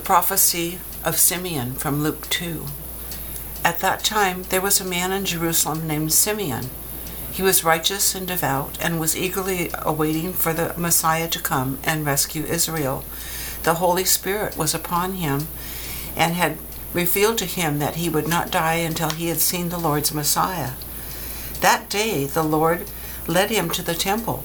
prophecy of Simeon from Luke 2. At that time there was a man in Jerusalem named Simeon. He was righteous and devout and was eagerly awaiting for the Messiah to come and rescue Israel. The Holy Spirit was upon him and had revealed to him that he would not die until he had seen the Lord's Messiah. That day the Lord led him to the temple.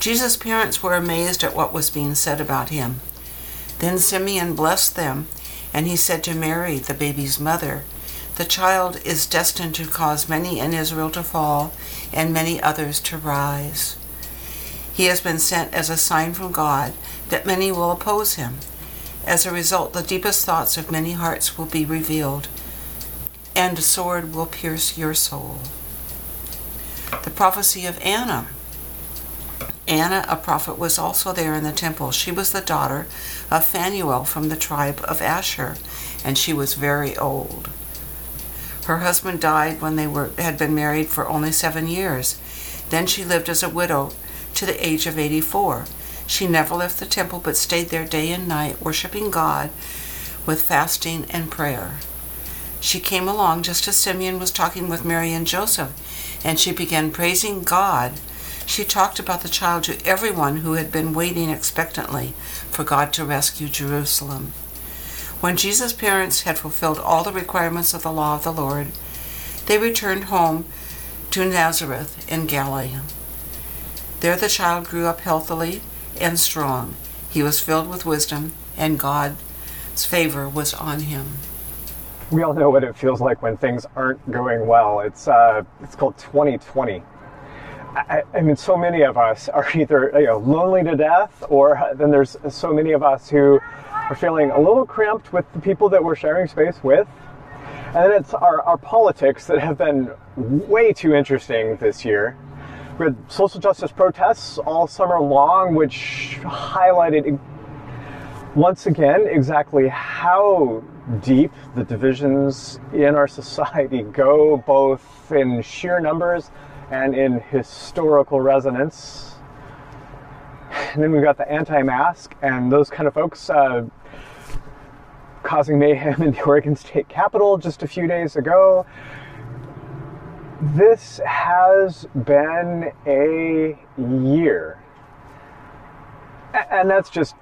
Jesus' parents were amazed at what was being said about him. Then Simeon blessed them, and he said to Mary, the baby's mother, The child is destined to cause many in Israel to fall, and many others to rise. He has been sent as a sign from God that many will oppose him. As a result, the deepest thoughts of many hearts will be revealed, and a sword will pierce your soul. The prophecy of Anna. Anna, a prophet, was also there in the temple. She was the daughter of Phanuel from the tribe of Asher, and she was very old. Her husband died when they were, had been married for only seven years. Then she lived as a widow to the age of 84. She never left the temple but stayed there day and night, worshiping God with fasting and prayer. She came along just as Simeon was talking with Mary and Joseph, and she began praising God she talked about the child to everyone who had been waiting expectantly for God to rescue Jerusalem. When Jesus' parents had fulfilled all the requirements of the law of the Lord, they returned home to Nazareth in Galilee. There the child grew up healthily and strong. He was filled with wisdom, and God's favor was on him. We all know what it feels like when things aren't going well. It's uh, it's called 2020 I, I, mean, so many of us are either you know, lonely to death, or then there's so many of us who are feeling a little cramped with the people that we're sharing space with. And then it's our, our politics that have been way too interesting this year. We had social justice protests all summer long, which highlighted once again exactly how deep the divisions in our society go, both in sheer numbers and in historical resonance. And then we've got the anti mask and those kind of folks uh, causing mayhem in the Oregon State Capitol just a few days ago. This has been a year. And that's just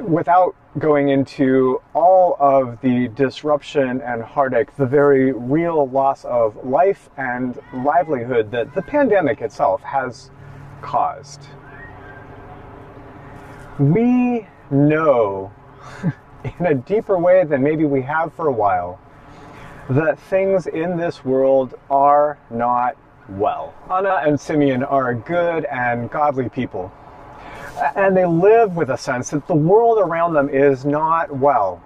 without going into all of the disruption and heartache, the very real loss of life and livelihood that the pandemic itself has caused. We know in a deeper way than maybe we have for a while that things in this world are not well. Anna and Simeon are good and godly people and they live with a sense that the world around them is not well.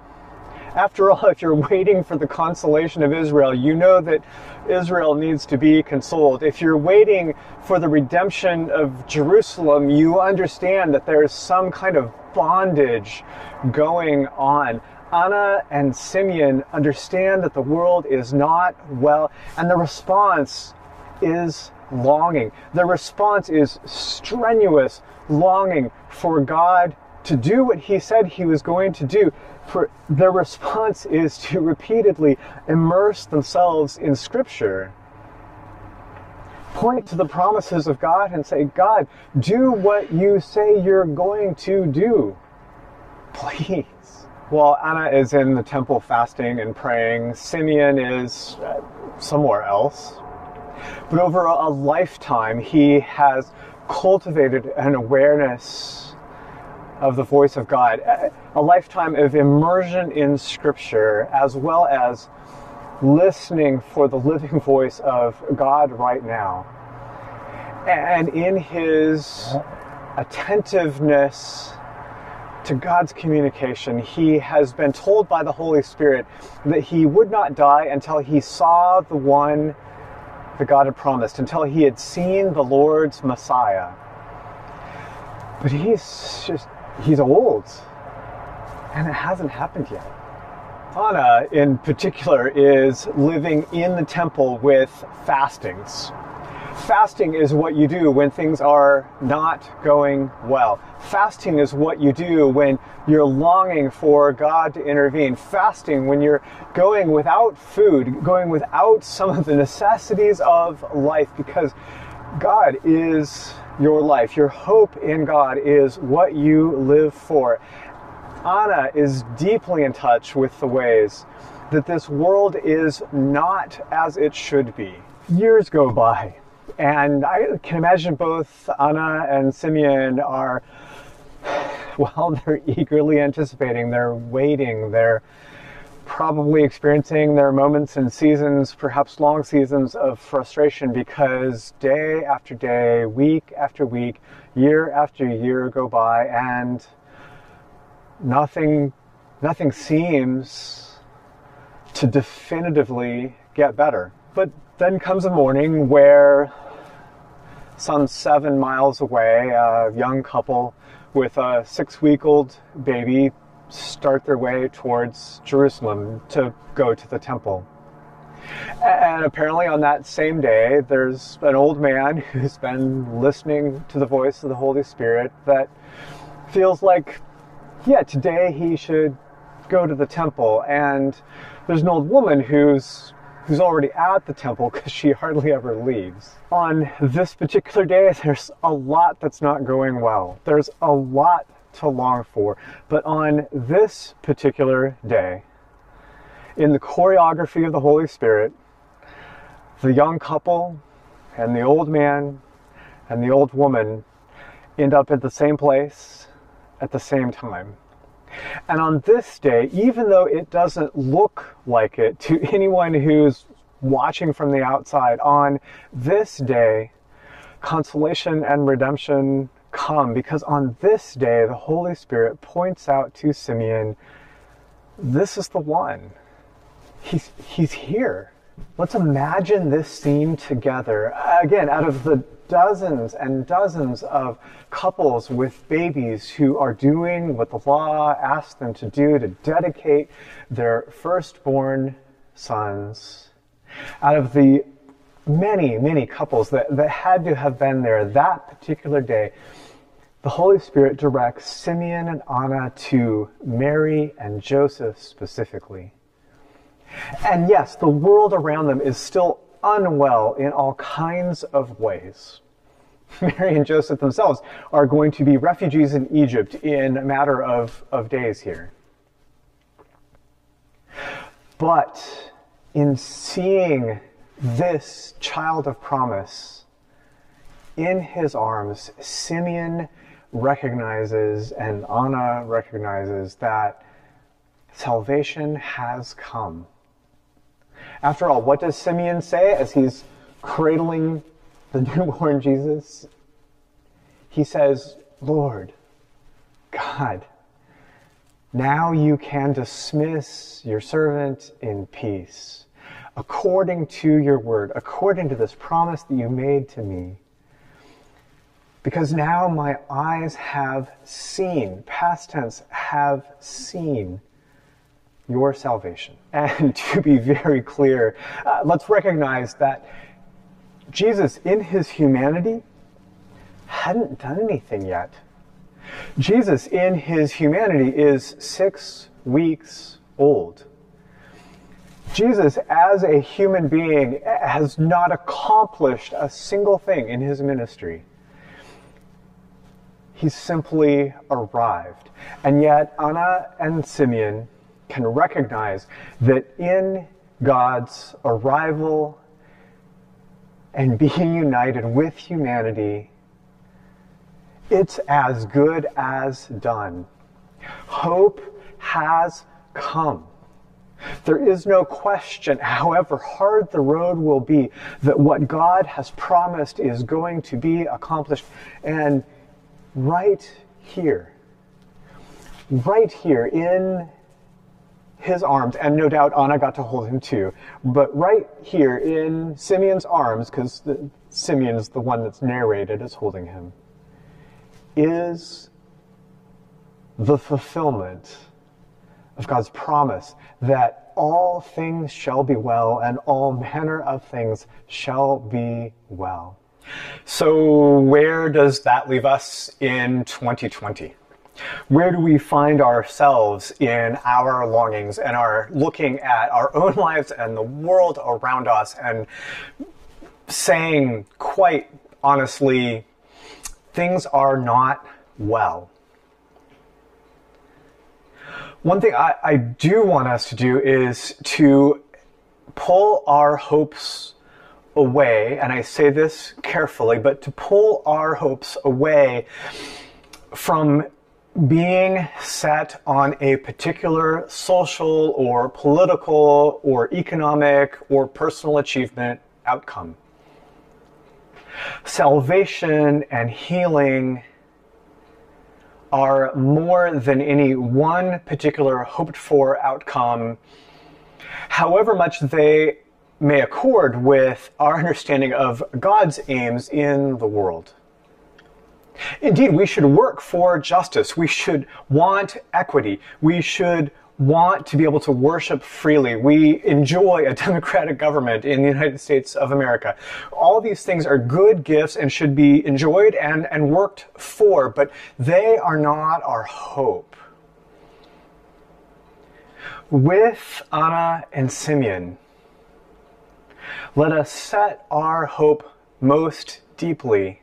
After all, if you're waiting for the consolation of Israel, you know that Israel needs to be consoled. If you're waiting for the redemption of Jerusalem, you understand that there is some kind of bondage going on. Anna and Simeon understand that the world is not well, and the response is longing. The response is strenuous longing for God to do what he said he was going to do. For their response is to repeatedly immerse themselves in Scripture. Point to the promises of God and say, God, do what you say you're going to do. Please. While Anna is in the temple fasting and praying, Simeon is uh, somewhere else. But over a lifetime, he has cultivated an awareness of the voice of God, a lifetime of immersion in Scripture, as well as listening for the living voice of God right now. And in his attentiveness to God's communication, he has been told by the Holy Spirit that he would not die until he saw the one that God had promised, until he had seen the Lord's Messiah. But he's just, he's old, and it hasn't happened yet. Anna, in particular, is living in the temple with fastings. Fasting is what you do when things are not going well. Fasting is what you do when you're longing for God to intervene. Fasting when you're going without food, going without some of the necessities of life because God is your life. Your hope in God is what you live for. Anna is deeply in touch with the ways that this world is not as it should be. Years go by, and I can imagine both Anna and Simeon are, well, they're eagerly anticipating, they're waiting, they're probably experiencing their moments and seasons, perhaps long seasons of frustration because day after day, week after week, year after year go by and nothing nothing seems to definitively get better. But then comes a morning where some seven miles away, a young couple with a six week old baby start their way towards Jerusalem to go to the temple. And apparently, on that same day, there's an old man who's been listening to the voice of the Holy Spirit that feels like yeah, today he should go to the temple. And there's an old woman who's who's already at the temple because she hardly ever leaves. On this particular day, there's a lot that's not going well. There's a lot to long for. But on this particular day, in the choreography of the Holy Spirit, the young couple and the old man and the old woman end up at the same place at the same time. And on this day, even though it doesn't look like it to anyone who's watching from the outside, on this day, consolation and redemption come because on this day, the Holy Spirit points out to Simeon, this is the one. He's, he's here. Let's imagine this scene together. Again, out of the dozens and dozens of couples with babies who are doing what the law asks them to do to dedicate their firstborn sons. Out of the many, many couples that, that had to have been there that particular day, the Holy Spirit directs Simeon and Anna to Mary and Joseph specifically. And yes, the world around them is still unwell in all kinds of ways. Mary and Joseph themselves are going to be refugees in Egypt in a matter of, of days here. But in seeing this child of promise in his arms, Simeon recognizes and Anna recognizes that salvation has come. After all, what does Simeon say as he's cradling the newborn Jesus? He says, Lord, God, now you can dismiss your servant in peace, according to your word, according to this promise that you made to me. Because now my eyes have seen, past tense, have seen your salvation. And to be very clear, uh, let's recognize that Jesus, in his humanity, hadn't done anything yet. Jesus, in his humanity, is six weeks old. Jesus, as a human being, has not accomplished a single thing in his ministry. He simply arrived. And yet, Anna and Simeon can recognize that in God's arrival and being united with humanity, it's as good as done. Hope has come. There is no question, however hard the road will be, that what God has promised is going to be accomplished. And right here, right here in his arms, and no doubt Anna got to hold him too, but right here in Simeon's arms, because Simeon is the one that's narrated as holding him, is the fulfillment of God's promise that all things shall be well and all manner of things shall be well. So, where does that leave us in 2020? Where do we find ourselves in our longings and are looking at our own lives and the world around us and saying quite honestly, things are not well? One thing I, I do want us to do is to pull our hopes away, and I say this carefully, but to pull our hopes away from being set on a particular social or political or economic or personal achievement outcome. Salvation and healing are more than any one particular hoped for outcome, however much they may accord with our understanding of God's aims in the world. Indeed, we should work for justice. We should want equity. We should want to be able to worship freely. We enjoy a democratic government in the United States of America. All these things are good gifts and should be enjoyed and, and worked for, but they are not our hope. With Anna and Simeon, let us set our hope most deeply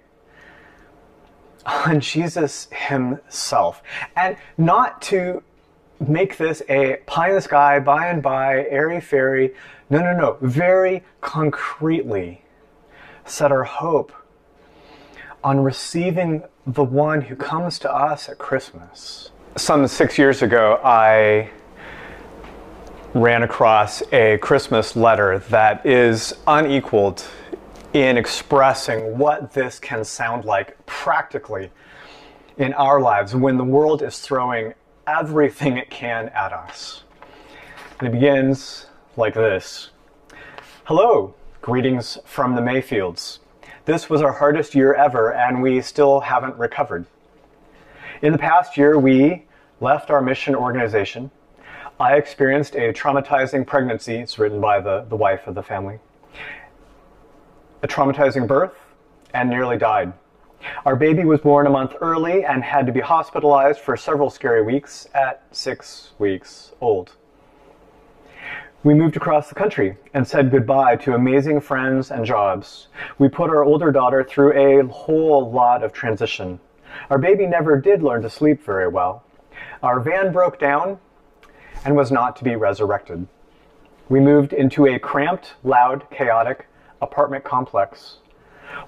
on Jesus himself and not to make this a pie in the sky, by and by, airy fairy. No, no, no. Very concretely set our hope on receiving the one who comes to us at Christmas. Some six years ago, I ran across a Christmas letter that is unequaled in expressing what this can sound like practically in our lives when the world is throwing everything it can at us. And it begins like this Hello, greetings from the Mayfields. This was our hardest year ever, and we still haven't recovered. In the past year, we left our mission organization. I experienced a traumatizing pregnancy, it's written by the, the wife of the family, a traumatizing birth, and nearly died. Our baby was born a month early and had to be hospitalized for several scary weeks at six weeks old. We moved across the country and said goodbye to amazing friends and jobs. We put our older daughter through a whole lot of transition. Our baby never did learn to sleep very well. Our van broke down and was not to be resurrected. We moved into a cramped, loud, chaotic apartment complex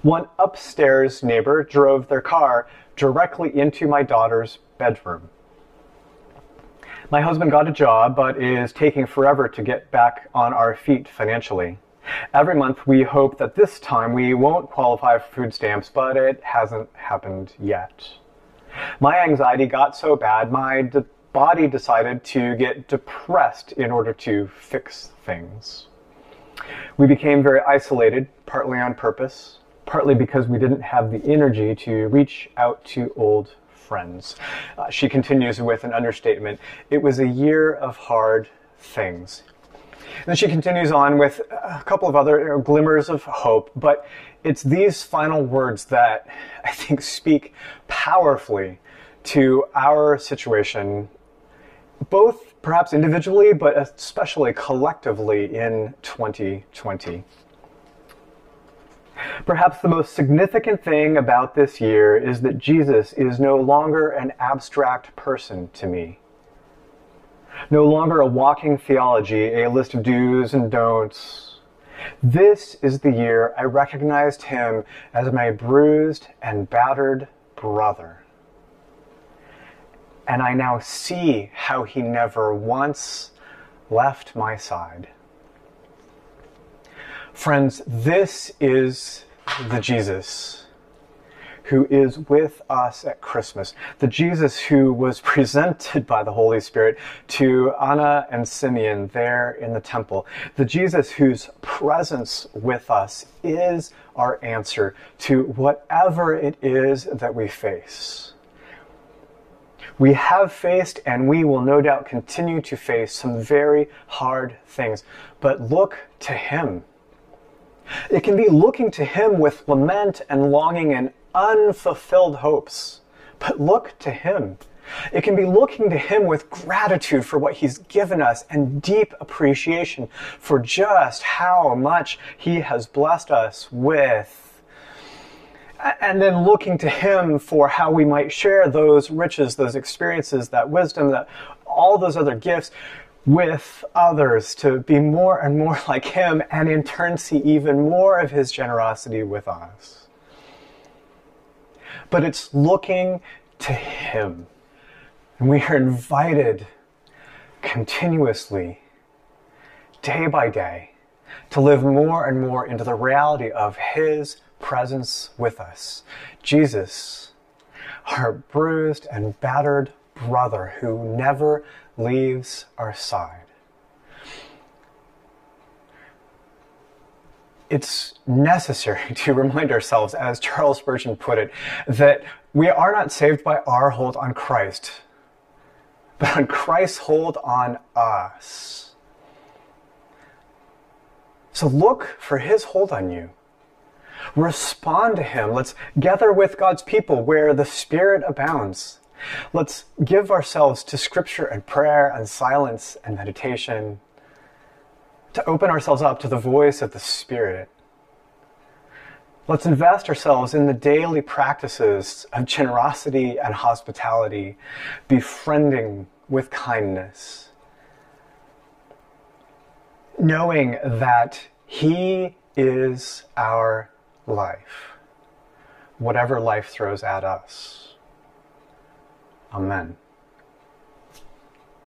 one upstairs neighbor drove their car directly into my daughter's bedroom. My husband got a job, but is taking forever to get back on our feet financially. Every month we hope that this time we won't qualify for food stamps, but it hasn't happened yet. My anxiety got so bad, my de- body decided to get depressed in order to fix things. We became very isolated, partly on purpose, partly because we didn't have the energy to reach out to old friends. Uh, she continues with an understatement It was a year of hard things. And then she continues on with a couple of other glimmers of hope, but it's these final words that I think speak powerfully to our situation, both perhaps individually, but especially collectively in 2020. Perhaps the most significant thing about this year is that Jesus is no longer an abstract person to me. No longer a walking theology, a list of do's and don'ts. This is the year I recognized him as my bruised and battered brother. And I now see how he never once left my side. Friends, this is the Jesus who is with us at Christmas. The Jesus who was presented by the Holy Spirit to Anna and Simeon there in the temple. The Jesus whose presence with us is our answer to whatever it is that we face. We have faced and we will no doubt continue to face some very hard things, but look to Him it can be looking to Him with lament and longing and unfulfilled hopes. But look to Him. It can be looking to Him with gratitude for what He's given us and deep appreciation for just how much He has blessed us with. And then looking to Him for how we might share those riches, those experiences, that wisdom, that all those other gifts with others to be more and more like Him and in turn see even more of His generosity with us. But it's looking to Him. And we are invited continuously, day by day, to live more and more into the reality of His presence with us. Jesus, our bruised and battered brother who never leaves our side. It's necessary to remind ourselves, as Charles Spurgeon put it, that we are not saved by our hold on Christ, but on Christ's hold on us. So look for his hold on you. Respond to him. Let's gather with God's people where the Spirit abounds. Let's give ourselves to scripture and prayer and silence and meditation, to open ourselves up to the voice of the Spirit. Let's invest ourselves in the daily practices of generosity and hospitality, befriending with kindness, knowing that He is our life, whatever life throws at us. Amen.